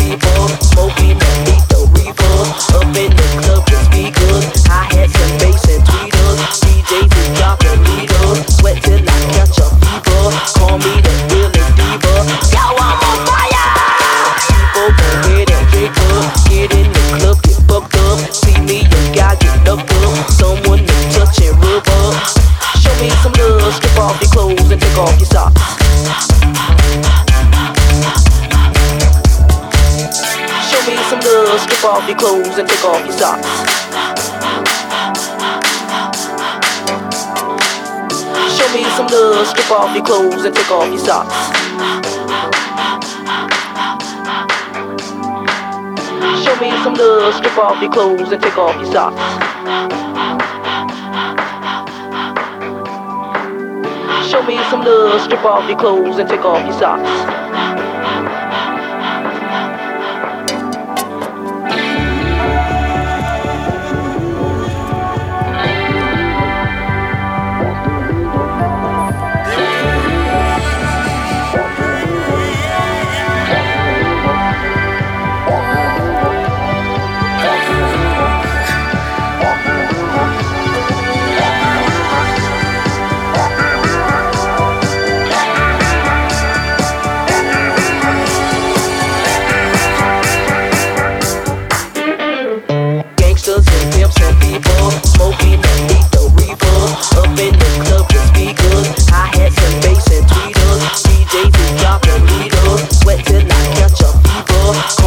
people. Smoking the up in the club I had some bass and tweeters. DJs sweat till I catch a fever. Call me the off your clothes and take off your socks. Show me some love, strip off your clothes and take off your socks. Show me some love, strip off your clothes and take off your socks. Show me some love, strip off your clothes and take off your socks.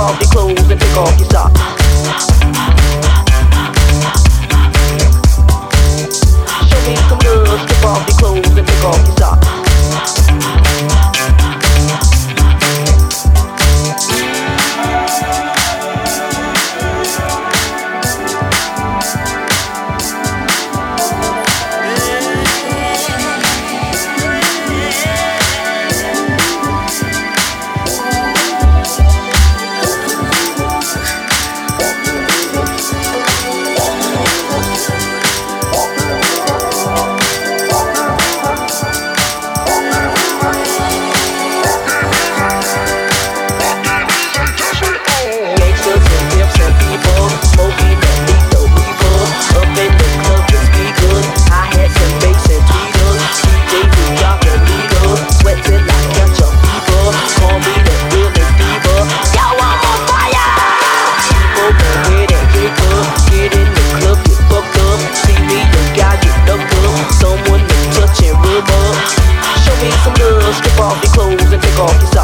off your clothes and take off your socks. Show me some love, strip off your clothes and take off your socks. Take some love, strip off your clothes and take off your socks.